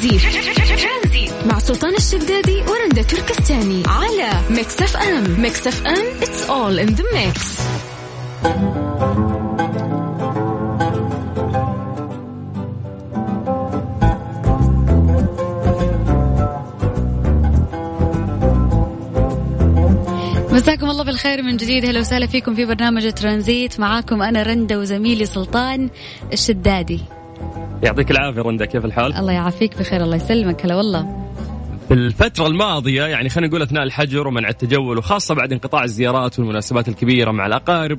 ترانزيت. مع سلطان الشدادي ورندا تركستاني على ميكس اف ام. ميكس اف ام it's all in the mix. مساكم الله بالخير من جديد. هلا وسهلا فيكم في برنامج ترانزيت. معاكم أنا رندا وزميلي سلطان الشدادي. يعطيك العافية رندا كيف الحال؟ الله يعافيك بخير الله يسلمك هلا والله في الفترة الماضية يعني خلينا نقول أثناء الحجر ومنع التجول وخاصة بعد انقطاع الزيارات والمناسبات الكبيرة مع الأقارب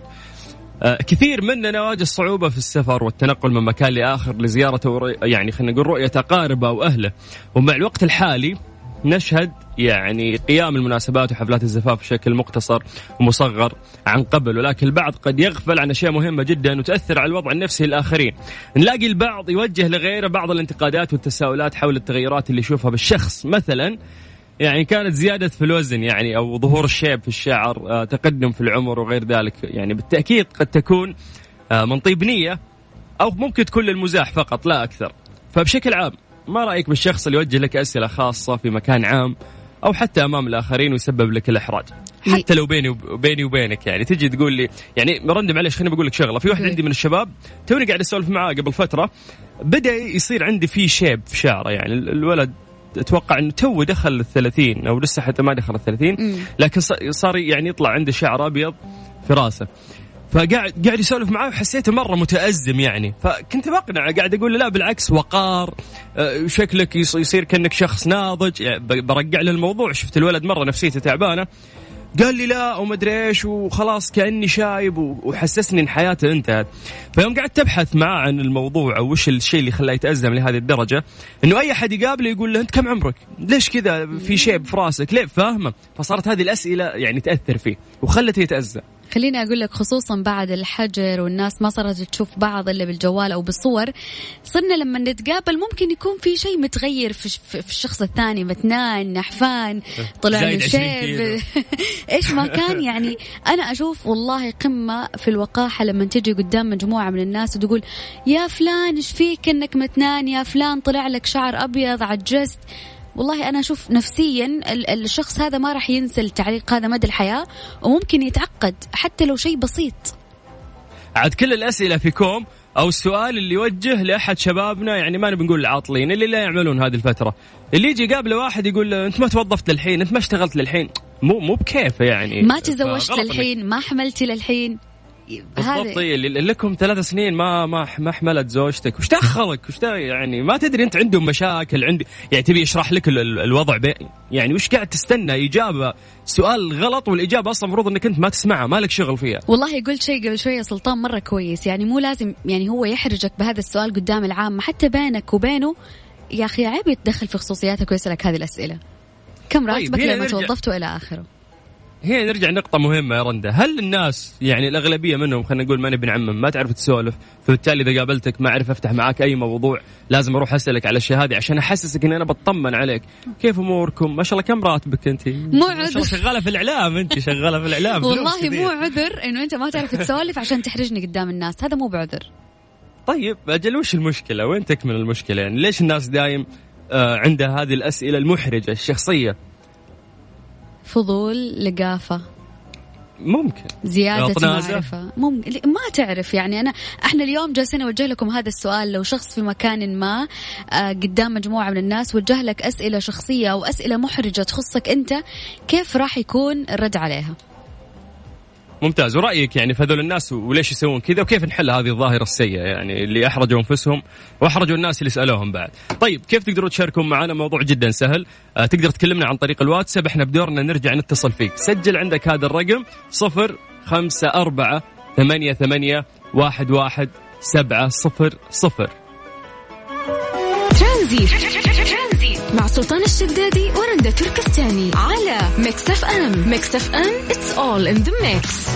آه، كثير مننا واجه صعوبة في السفر والتنقل من مكان لآخر لزيارة يعني خلينا نقول رؤية أقاربه أو أهله ومع الوقت الحالي نشهد يعني قيام المناسبات وحفلات الزفاف بشكل مقتصر ومصغر عن قبل ولكن البعض قد يغفل عن أشياء مهمة جدا وتأثر على الوضع النفسي للاخرين. نلاقي البعض يوجه لغيره بعض الانتقادات والتساؤلات حول التغيرات اللي يشوفها بالشخص. مثلا يعني كانت زيادة في الوزن يعني أو ظهور الشيب في الشعر آه، تقدم في العمر وغير ذلك. يعني بالتأكيد قد تكون آه، من طيب نية أو ممكن تكون للمزاح فقط لا أكثر. فبشكل عام ما رأيك بالشخص اللي يوجه لك أسئلة خاصة في مكان عام أو حتى أمام الآخرين ويسبب لك الإحراج؟ حتى لو بيني وبيني وبينك يعني تجي تقول لي يعني مو رندا معلش خليني بقول لك شغلة. في واحد عندي من الشباب توني قاعد اسولف معاه قبل فترة بدأ يصير عندي في شيب في شعره يعني. الولد أتوقع إنه تو دخل الثلاثين أو لسه حتى ما دخل الثلاثين لكن صار يعني يطلع عنده شعر أبيض في راسه. فقاعد قاعد يسولف معاه وحسيته مرة متأزم يعني. فكنت بقنع قاعد أقول له لا بالعكس وقار. آه، شكلك يصير كأنك شخص ناضج. يعني برجع له الموضوع شفت الولد مرة نفسيته تعبانة. قال لي لا وما أدري إيش وخلاص كأني شايب وحسسني إن حياته انتهت. فيوم قعدت أبحث معاه عن الموضوع أو وش الشيء اللي خلاه يتأزم لهذه الدرجة. إنه أي أحد يقابله يقول له أنت كم عمرك؟ ليش كذا؟ في شيب في راسك؟ ليه؟ فاهمه؟ فصارت هذه الأسئلة يعني تأثر فيه وخلته يتأزم. خليني أقول لك خصوصا بعد الحجر والناس ما صارت تشوف بعض الا بالجوال أو بالصور صرنا لما نتقابل ممكن يكون في شيء متغير في, في الشخص الثاني متنان نحفان طلع له شيب. إيش ما كان يعني. أنا أشوف والله قمة في الوقاحة لما تجي قدام مجموعة من الناس وتقول يا فلان إيش فيك إنك متنان؟ يا فلان طلع لك شعر أبيض عجزت. والله أنا أشوف نفسيا الشخص هذا ما راح ينسى التعليق هذا مدى الحياة وممكن يتعقد حتى لو شيء بسيط. عاد كل الأسئلة في كوم أو السؤال اللي يوجه لأحد شبابنا يعني ما نبي نقول العاطلين اللي لا يعملون هذه الفترة. اللي يجي يقابله واحد يقول له أنت ما توظفت للحين أنت ما اشتغلت للحين. مو مو بكيفه يعني. ما تزوجت للحين ما حملتي للحين. بالضبط. لكم ثلاث سنين ما ما ما حملت زوجتك. وش دخلك؟ وش يعني ما تدري انت عندهم مشاكل عندي يعني تبي يشرح لك الوضع بي يعني وش قاعد تستنى؟ اجابه سؤال غلط والإجابة أصلا المفروض إنك أنت ما تسمعها ما لك شغل فيها. والله قلت شيء قبل شوية سلطان مرة كويس. يعني مو لازم يعني هو يحرجك بهذا السؤال قدام العامة حتى بينك وبينه. يا أخي عيب يتدخل في خصوصياتك ويسألك هذه الأسئلة. كم طيب، راتبك طيب لما توظفت وإلى آخره؟ هي نرجع نقطة مهمة يا رندا، هل الناس يعني الأغلبية منهم خلينا نقول ما نبي نعمم ما تعرف تسولف، فبالتالي إذا قابلتك ما أعرف أفتح معاك أي موضوع، لازم أروح أسألك على الأشياء هذه عشان أحسسك إني أنا بطمن عليك، كيف أموركم؟ ما شاء الله كم راتبك أنت؟ مو عذر شغالة في الإعلام أنت شغالة في الإعلام والله مو عذر إنه أنت ما تعرف تسولف عشان تحرجني قدام الناس، هذا مو بعذر. طيب أجل وش المشكلة؟ وين تكمن المشكلة؟ يعني ليش الناس دايم آه عندها هذه الأسئلة المحرجة الشخصية؟ فضول لقافة. ممكن. زيادة معرفة ممكن. ما تعرف يعني. أنا إحنا اليوم جالسين نوجه لكم هذا السؤال لو شخص في مكان ما آه، قدام مجموعة من الناس وجه لك أسئلة شخصية أو أسئلة محرجة تخصك أنت كيف راح يكون الرد عليها؟ ممتاز. ورأيك يعني في هذول الناس وليش يسوون كذا وكيف نحل هذه الظاهرة السيئة يعني اللي أحرجوا أنفسهم وأحرجوا الناس اللي سألوهم بعد. طيب كيف تقدروا تشاركون معنا؟ موضوع جدا سهل. آه تقدر تكلمنا عن طريق الواتساب. إحنا بدورنا نرجع نتصل فيك. سجل عندك هذا الرقم صفر خمسة أربعة ثمانية ثمانية واحد واحد سبعة صفر صفر. ترانزيت. مع سلطان الشدادي ورندا تركستاني على ميكس اف ام ميكس اف ام it's all in the mix.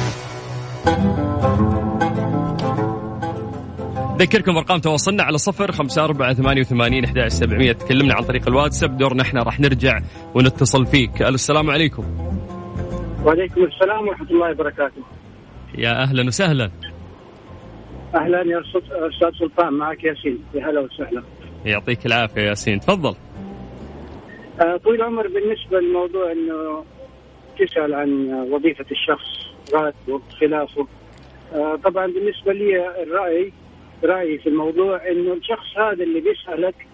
ذكركم ارقام تواصلنا على صفر خمسة أربعة ثمانية وثمانين أحد سبعمية. تكلمنا عن طريق الواتساب دورنا إحنا راح نرجع ونتصل فيك. ألو السلام عليكم. وعليكم السلام ورحمة الله وبركاته. يا أهلا وسهلا. أهلا يا أستاذ سلطان معك ياسين. يا هلا وسهلا. يعطيك العافية ياسين. تفضل. طويل العمر بالنسبة للموضوع إنه تسأل عن وظيفة الشخص راتبه خلافه آه، طبعا بالنسبة لي الرأي رأيي في الموضوع إنه الشخص هذا اللي بيسألك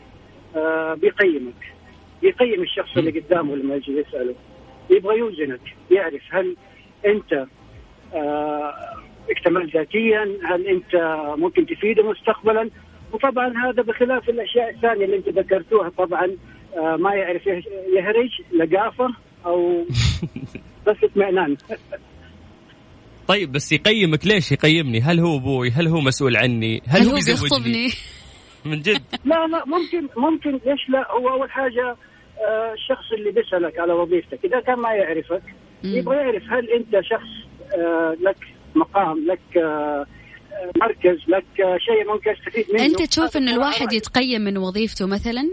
آه، بيقيمك. بيقيم الشخص اللي قدامه لما يجي يسأله. يبغى يوزنك يعرف هل أنت اكتملت ذاتيا هل أنت ممكن تفيده مستقبلا. وطبعا هذا بخلاف الأشياء الثانية اللي أنت ذكرتوها طبعا. آه، ما يعرف يهرج لقافه أو بس اطمئنان طيب بس يقيمك ليش يقيمني؟ هل هو أبوي؟ هل هو مسؤول عني؟ هل, هل هو بيخطبني؟ من جد لا لا ممكن ممكن ليش لا هو أول حاجة آه، الشخص اللي بيسألك على وظيفتك إذا كان ما يعرفك يبغى يعرف هل أنت شخص آه، لك مقام لك مركز لك شيء ممكن أستفيد منه أنت تشوف إن الواحد يتقيم من وظيفته مثلا؟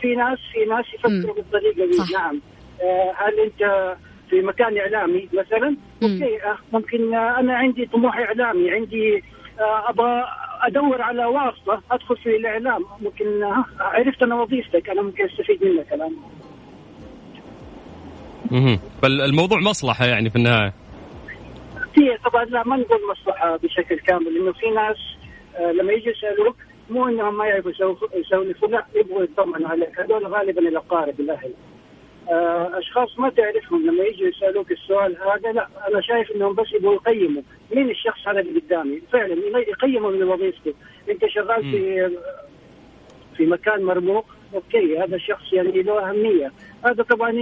في ناس في ناس يفكروا بالطريقة دي صح. نعم. آه هل أنت في مكان إعلامي مثلا؟ أوكي آه ممكن آه أنا عندي طموح إعلامي عندي آه أبغى أدور على واسطة أدخل في الإعلام. ممكن آه عرفت أنا وظيفتك أنا ممكن أستفيد منك الآن. أها فالموضوع مصلحة يعني في النهاية. في طبعا لا ما نقول مصلحة بشكل كامل لأنه في ناس آه لما يجي يسألوك مو انهم ما يعرفوا يسولفوا لا يبغوا يطمنوا عليك هذول غالبا الأقارب الأهل. آه أشخاص ما تعرفهم لما يجوا يسألوك السؤال هذا لا أنا شايف إنهم بس يبغوا يقيموا. مين الشخص هذا اللي قدامي؟ فعلا يقيموا من وظيفته. أنت شغال في في مكان مرموق أوكي هذا الشخص يعني له أهمية. هذا طبعا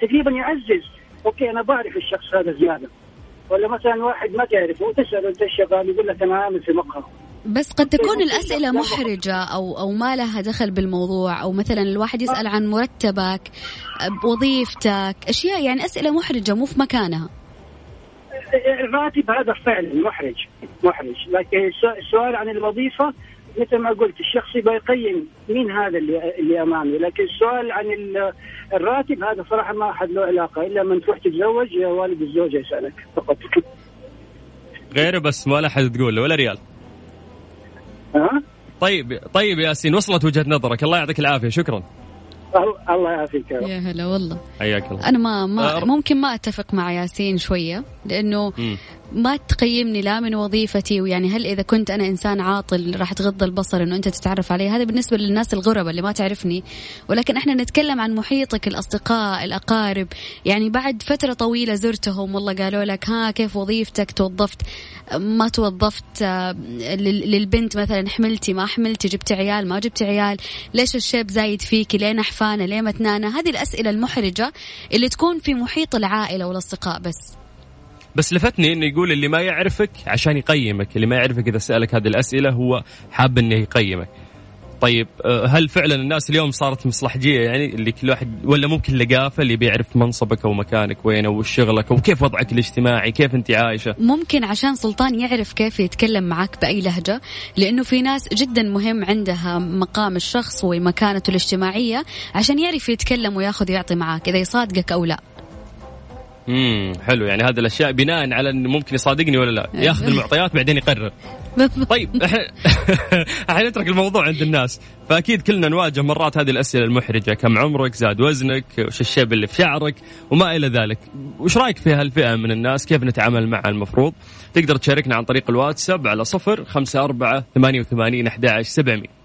تقريبا يعزز. أوكي أنا بعرف الشخص هذا زيادة. ولا مثلا واحد ما تعرفه وتساله أنت شغال يقول لك أنا عامل في مقهى. بس قد تكون الأسئلة محرجة أو أو ما لها دخل بالموضوع أو مثلا الواحد يسأل عن مرتبك وظيفتك أشياء يعني أسئلة محرجة مو في مكانها. الراتب هذا فعلا محرج محرج. لكن السؤال عن الوظيفة مثل ما قلت الشخص يبغى يقيم مين هذا اللي اللي أمامي. لكن السؤال عن الراتب هذا صراحة ما أحد له علاقة إلا من تروح تتزوج يا والد الزوجة يسألك فقط. غيره بس ما لا احد تقول له ولا ريال. ها؟ طيب طيب ياسين وصلت وجهة نظرك. الله يعطيك العافية. شكرا. الله يعافيك يا هلا والله. حياك الله. أنا ما, ما ممكن ما أتفق مع ياسين شوية. لأنه. ما تقيمني لا من وظيفتي ويعني هل إذا كنت أنا إنسان عاطل راح تغض البصر إنه أنت تتعرف علي؟ هذا بالنسبة للناس الغرباء اللي ما تعرفني. ولكن إحنا نتكلم عن محيطك الأصدقاء الأقارب. يعني بعد فترة طويلة زرتهم والله قالوا لك ها كيف وظيفتك؟ توظفت. ما توظفت آه، للبنت مثلا حملتي ما حملتي جبتي عيال ما جبتي عيال. ليش الشيب زايد فيكي؟ ليه نحفانه ليه متنانه هذه الأسئلة المحرجة اللي تكون في محيط العائلة والأصدقاء بس. بس لفتني إنه يقول اللي ما يعرفك عشان يقيمك اللي ما يعرفك إذا سألك هذه الأسئلة هو حاب إنه يقيمك. طيب آه، هل فعلا الناس اليوم صارت مصلحجية يعني اللي كل واحد ولا ممكن لقافة اللي بيعرف منصبك أو مكانك وين أو شغلك أو كيف وضعك الاجتماعي كيف أنت عايشة؟ ممكن عشان سلطان يعرف كيف يتكلم معك بأي لهجة لأنه في ناس جدا مهم عندها مقام الشخص ومكانته الاجتماعية عشان يعرف يتكلم وياخذ ويعطي معك إذا يصادقك أو لا. امم حلو. يعني هذه الأشياء بناء على انه ممكن يصادقني ولا لا. ياخذ المعطيات بعدين يقرر. طيب إحنا نترك الموضوع عند الناس. فأكيد كلنا نواجه مرات هذه الأسئلة المحرجة. كم عمرك؟ زاد وزنك؟ وش الشيب اللي في شعرك؟ وما إلى ذلك. وش رأيك في هالفئة من الناس؟ كيف نتعامل معها المفروض؟ تقدر تشاركنا عن طريق الواتساب على صفر خمسة أربعة ثمانية وثمانين أحد عشر سبعمية.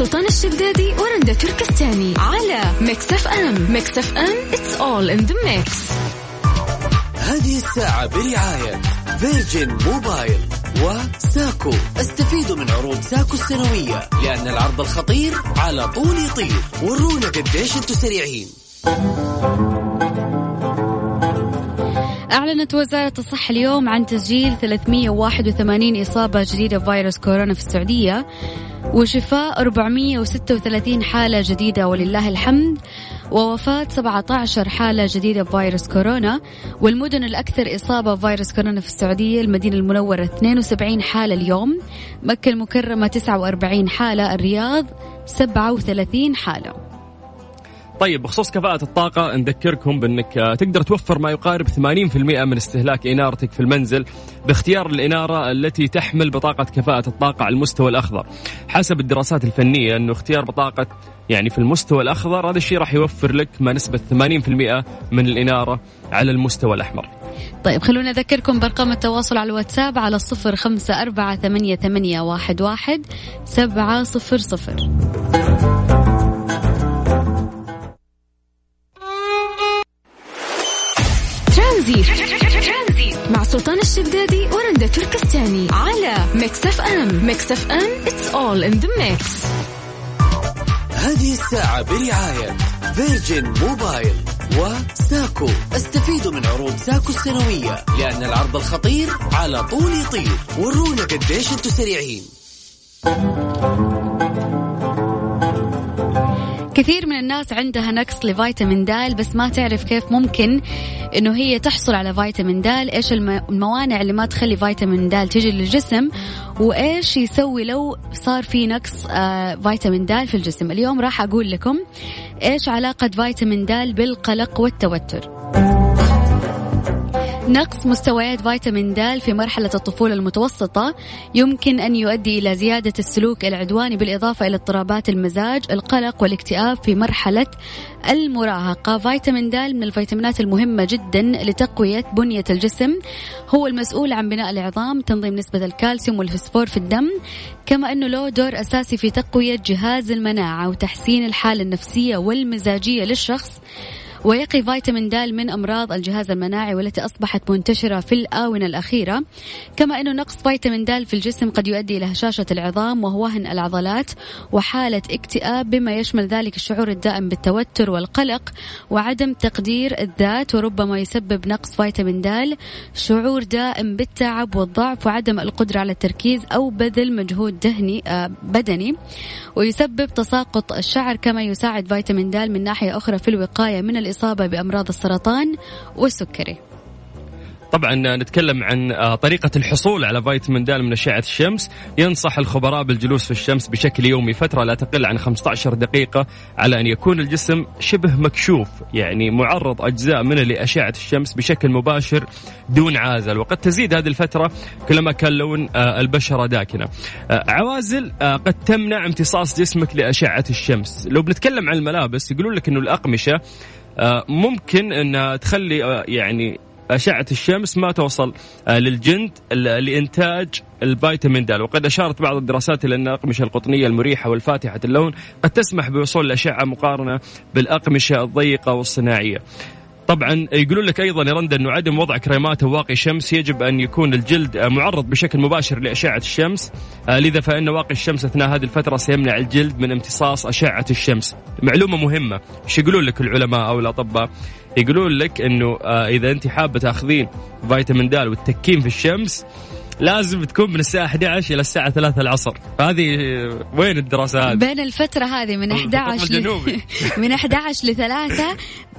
سلطان الشدادي ورندا تركستاني على ميكس اف ام ميكس اف ام it's all in the mix. هذه الساعة برعاية فيرجن موبايل وساكو. استفيدوا من عروض ساكو السنوية لأن العرض الخطير على طول يطير. ورونا قديش أنتم سريعين. أعلنت وزارة الصحة اليوم عن تسجيل 381 إصابة جديدة بفيروس كورونا في السعودية. وشفاء 436 حالة جديدة ولله الحمد ووفاة 17 حالة جديدة بفيروس كورونا والمدن الأكثر إصابة بفيروس كورونا في السعودية المدينة المنورة 72 حالة اليوم مكة المكرمة 49 حالة الرياض 37 حالة. طيب بخصوص كفاءة الطاقة نذكركم بأنك آه، تقدر توفر ما يقارب 80% من استهلاك إنارتك في المنزل باختيار الإنارة التي تحمل بطاقة كفاءة الطاقة على المستوى الأخضر. حسب الدراسات الفنية أنه اختيار بطاقة يعني في المستوى الأخضر هذا الشيء راح يوفر لك ما نسبة 80% من الإنارة على المستوى الأحمر. طيب خلونا أذكركم بأرقام التواصل على الواتساب على الصفر خمسة أربعة ثمانية, ثمانية واحد, واحد سبعة صفر صفر. ترانزيت. مع سلطان الشدادي ورندا تركستاني على ميكس اف ام ميكس اف ام it's all in the mix. هذه الساعة برعاية فيرجن موبايل وساكو. استفيدوا من عروض ساكو السنوية لأن العرض الخطير على طول يطير. ورونا قديش أنتم سريعين. كثير من الناس عندها نقص لفيتامين د بس ما تعرف كيف ممكن إنه هي تحصل على فيتامين د إيش الموانع اللي ما تخلي فيتامين د تجي للجسم وإيش يسوي لو صار في نقص آه فيتامين د في الجسم. اليوم راح أقول لكم إيش علاقة فيتامين د بالقلق والتوتر. نقص مستويات فيتامين د في مرحلة الطفولة المتوسطة. يمكن أن يؤدي إلى زيادة السلوك العدواني بالإضافة إلى اضطرابات المزاج القلق والاكتئاب في مرحلة المراهقة. فيتامين د من الفيتامينات المهمة جدا لتقوية بنية الجسم. هو المسؤول عن بناء العظام تنظيم نسبة الكالسيوم والفسفور في الدم كما أنه له دور أساسي في تقوية جهاز المناعة وتحسين الحالة النفسية والمزاجية للشخص. ويقي فيتامين د من أمراض الجهاز المناعي والتي أصبحت منتشرة في الآونة الأخيرة. كما أنه نقص فيتامين د في الجسم قد يؤدي إلى هشاشة العظام وهوهن العضلات وحالة اكتئاب بما يشمل ذلك الشعور الدائم بالتوتر والقلق وعدم تقدير الذات وربما يسبب نقص فيتامين د شعور دائم بالتعب والضعف وعدم القدرة على التركيز أو بذل مجهود دهني آه، بدني. ويسبب تساقط الشعر كما يساعد فيتامين د من ناحية أخرى في الوقاية من الإصابة بأمراض السرطان والسكري. طبعا نتكلم عن آه، طريقة الحصول على فيتامين د من أشعة الشمس. ينصح الخبراء بالجلوس في الشمس بشكل يومي فترة لا تقل عن 15 دقيقة على أن يكون الجسم شبه مكشوف يعني معرض أجزاء منه لأشعة الشمس بشكل مباشر دون عازل. وقد تزيد هذه الفترة كلما كان لون آه، البشرة داكنة. آه، عوازل قد تمنع امتصاص جسمك لأشعة الشمس. لو بنتكلم عن الملابس يقولون لك أنه الأقمشة ممكن أنها تخلي يعني أشعة الشمس ما توصل آه، للجلد لإنتاج الفيتامين د. وقد أشارت بعض الدراسات إلى أن الأقمشة القطنية المريحة والفاتحة اللون قد تسمح بوصول الأشعة مقارنة بالأقمشة الضيقة والصناعية. طبعا يقولون لك أيضا يا رندا أنه عدم وضع كريمات واقي شمس يجب أن يكون الجلد معرض بشكل مباشر لأشعة الشمس. آه، لذا فإن واقي الشمس أثناء هذه الفترة سيمنع الجلد من امتصاص أشعة الشمس. معلومة مهمة. إيش يقولون لك العلماء أو الأطباء؟ يقولون لك أنه آه، إذا أنت حابة تأخذين فيتامين د والتكين في الشمس لازم تكون من الساعة 11 إلى الساعة 3 العصر. هذه وين الدراسة هذه؟ بين الفترة هذه من 11 ل... من 11 ل 3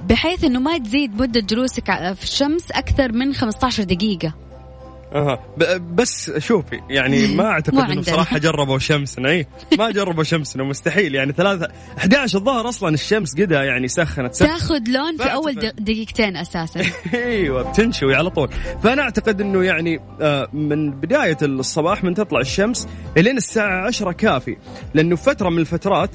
بحيث إنه ما تزيد مدة جلوسك في الشمس أكثر من 15 دقيقة. أها. بس شوفي يعني ما أعتقد إنه بصراحه جربوا شمسنا اي ما جربوا شمسنا مستحيل. يعني ثلاثة 11 الظهر أصلا الشمس قدها يعني سخنت, سخنت. تاخذ لون في أول دقيقتين أساسا. إيوه بتنشوي على طول. فأنا أعتقد إنه يعني آه، من بداية الصباح من تطلع الشمس إلين الساعة 10 كافي. لأنه فترة من الفترات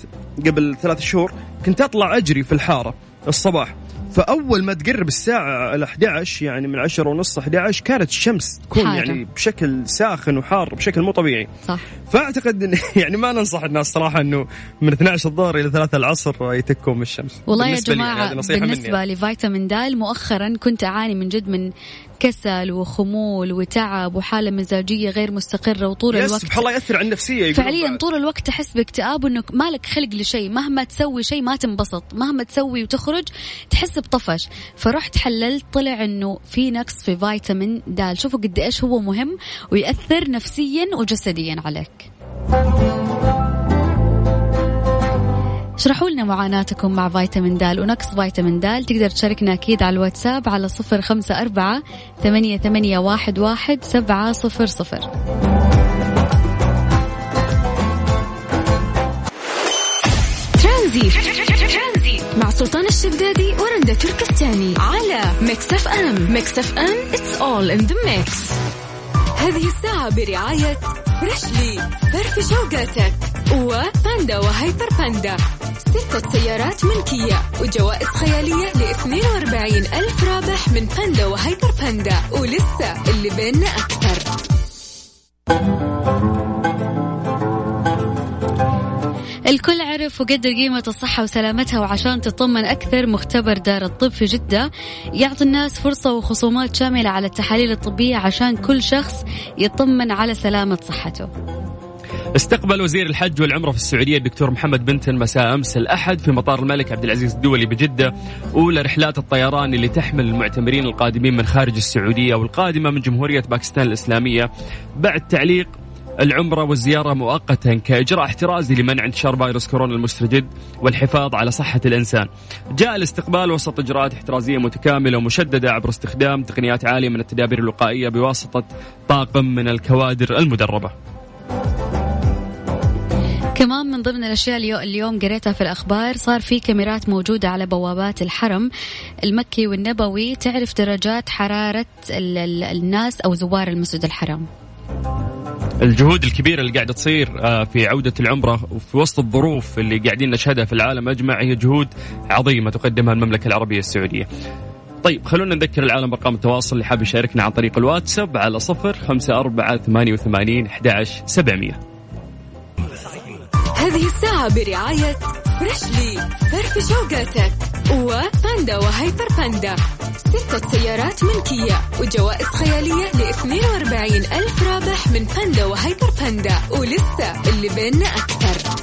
قبل ثلاث شهور كنت أطلع أجري في الحارة الصباح. فأول ما تقرب الساعة ال 11 يعني من 10 ونص 11 كانت الشمس تكون حاجة. يعني بشكل ساخن وحار بشكل مو طبيعي صح فأعتقد إن يعني ما ننصح الناس صراحة إنه من 12 الظهر إلى 3 العصر يتكون من الشمس والله يا جماعة بالنسبة يعني. لفيتامين د مؤخرا كنت أعاني من جد من كسل وخمول وتعب وحالة مزاجية غير مستقرة وطول الوقت. سبحان الله يأثر على النفسية فعليا طول الوقت تحس باكتئاب وإنك مالك خلق لشيء. مهما تسوي شيء ما تنبسط. مهما تسوي وتخرج تحس بطفش. فرحت حللت طلع إنه في نقص في فيتامين د. شوفوا قد إيش هو مهم ويأثر نفسيا وجسديا عليك. اشرحوا لنا معاناتكم مع فيتامين د ونقص فيتامين د. تقدر تشاركنا أكيد على الواتساب على صفر خمسة أربعة ثمانية, ثمانية واحد, واحد سبعة صفر صفر. ترانزيت مع سلطان تركستاني على ميكس اف ام. ميكس اف ام it's all in the mix. هذه الساعة برعاية فريشلي فرش وقاتك. وباندا و هايبر باندا. ستة سيارات ملكية وجوائز خيالية ل 42 ألف رابح من باندا وهيبر باندا. ولسه اللي بيننا أكثر. الكل عرف وقدر قيمة الصحة وسلامتها وعشان تطمن أكثر مختبر دار الطب في جدة يعطي الناس فرصة وخصومات شاملة على التحاليل الطبية عشان كل شخص يطمن على سلامة صحته. استقبل وزير الحج والعمرة في السعودية الدكتور محمد بنتن مساء أمس الأحد في مطار الملك عبد العزيز الدولي بجدة أولى رحلات الطيران اللي تحمل المعتمرين القادمين من خارج السعودية والقادمة من جمهورية باكستان الإسلامية. بعد تعليق العمرة والزيارة مؤقتا كإجراء احترازي لمنع انتشار فيروس كورونا المستجد والحفاظ على صحة الإنسان. جاء الاستقبال وسط إجراءات احترازية متكاملة ومشددة عبر استخدام تقنيات عالية من التدابير الوقائية بواسطة طاقم من الكوادر المدربة. كمان من ضمن الأشياء اللي اليوم قريتها في الأخبار صار في كاميرات موجودة على بوابات الحرم المكي والنبوي تعرف درجات ال الناس أو زوار المسجد الحرام. الجهود الكبيرة اللي قاعدة تصير آه، في عودة العمرة وفي وسط الظروف اللي قاعدين نشهدها في العالم أجمع هي جهود عظيمة تقدمها المملكة العربية السعودية. طيب خلونا نذكر العالم برقم التواصل اللي حاب يشاركنا عن طريق الواتساب على صفر خمسة أربعة ثمانية وثمانين أحد سبعمية هذه الساعة برعاية فريشلي فرف شوقاتك وباندا وهيبر باندا. ستة سيارات ملكية وجوائز خيالية ل 42 ألف رابح من باندا وهيبر باندا. ولسه اللي بيننا أكثر.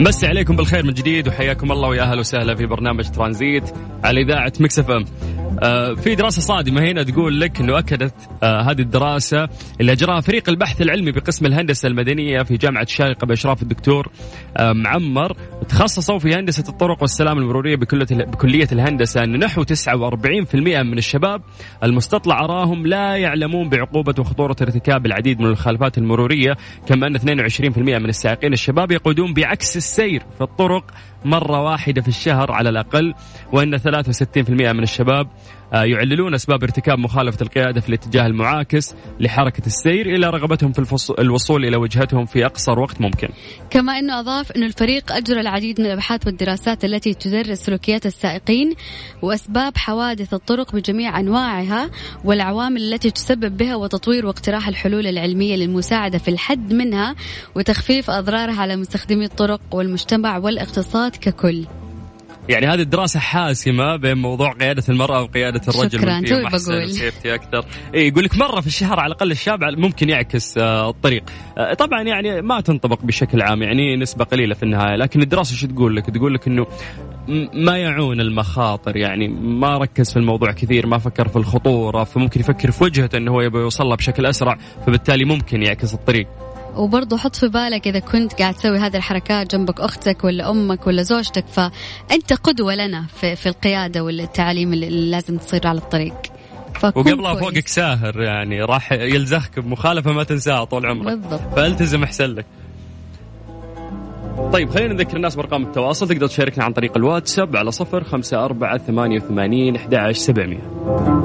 مسي عليكم بالخير من جديد وحياكم الله ويا أهلا وسهلا في برنامج ترانزيت على إذاعة مكس إف إم. آه في دراسة صادمة هنا تقول لك إنه أكدت آه هذه الدراسة اللي اجراها فريق البحث العلمي بقسم الهندسة المدنية في جامعة الشارقه باشراف الدكتور آه معمر. تخصصوا في هندسة الطرق والسلامة المرورية بكلية الهندسة أن نحو 49% من الشباب المستطلع آراؤهم لا يعلمون بعقوبة وخطورة ارتكاب العديد من المخالفات المرورية كما أن 22% من السائقين الشباب يقودون بعكس السير في الطرق مرة واحدة في الشهر على الأقل وأن 63% من الشباب يعللون أسباب ارتكاب مخالفة القيادة في الاتجاه المعاكس لحركة السير إلى رغبتهم في الوصول إلى وجهتهم في أقصر وقت ممكن. كما أنه أضاف أنه الفريق أجرى العديد من الأبحاث والدراسات التي تدرس سلوكيات السائقين وأسباب حوادث الطرق بجميع أنواعها والعوامل التي تسبب بها وتطوير واقتراح الحلول العلمية للمساعدة في الحد منها وتخفيف أضرارها على مستخدمي الطرق والمجتمع والاقتصاد ككل. يعني هذه الدراسة حاسمة بين موضوع قيادة المرأة وقيادة الرجل. شكرا. توي بقول؟ سيفتي أكثر. إيه يقول لك مرة في الشهر على الأقل الشاب ممكن يعكس آه، الطريق. آه، طبعا يعني ما تنطبق بشكل عام يعني نسبة قليلة في النهاية. لكن الدراسة شو تقول لك؟ تقول لك أنه ما يعون المخاطر يعني ما ركز في الموضوع كثير ما فكر في الخطورة فممكن يفكر في وجهته أنه هو يبغى يوصل لها بشكل أسرع فبالتالي ممكن يعكس الطريق. وبرضه حط في بالك إذا كنت قاعد تسوي هذه الحركات جنبك أختك ولا أمك ولا زوجتك فأنت قدوة لنا في, في القيادة والتعليم اللي لازم تصير على الطريق. وقبلها فوقك ساهر يعني راح يلزخك بمخالفة ما تنساها طول عمرك. بالضبط. فالتزم أحسن لك. طيب خلينا نذكر الناس بأرقام التواصل. تقدر تشاركنا عن طريق الواتساب على صفر خمسة أربعة ثمانية وثمانين أحد سبعمية.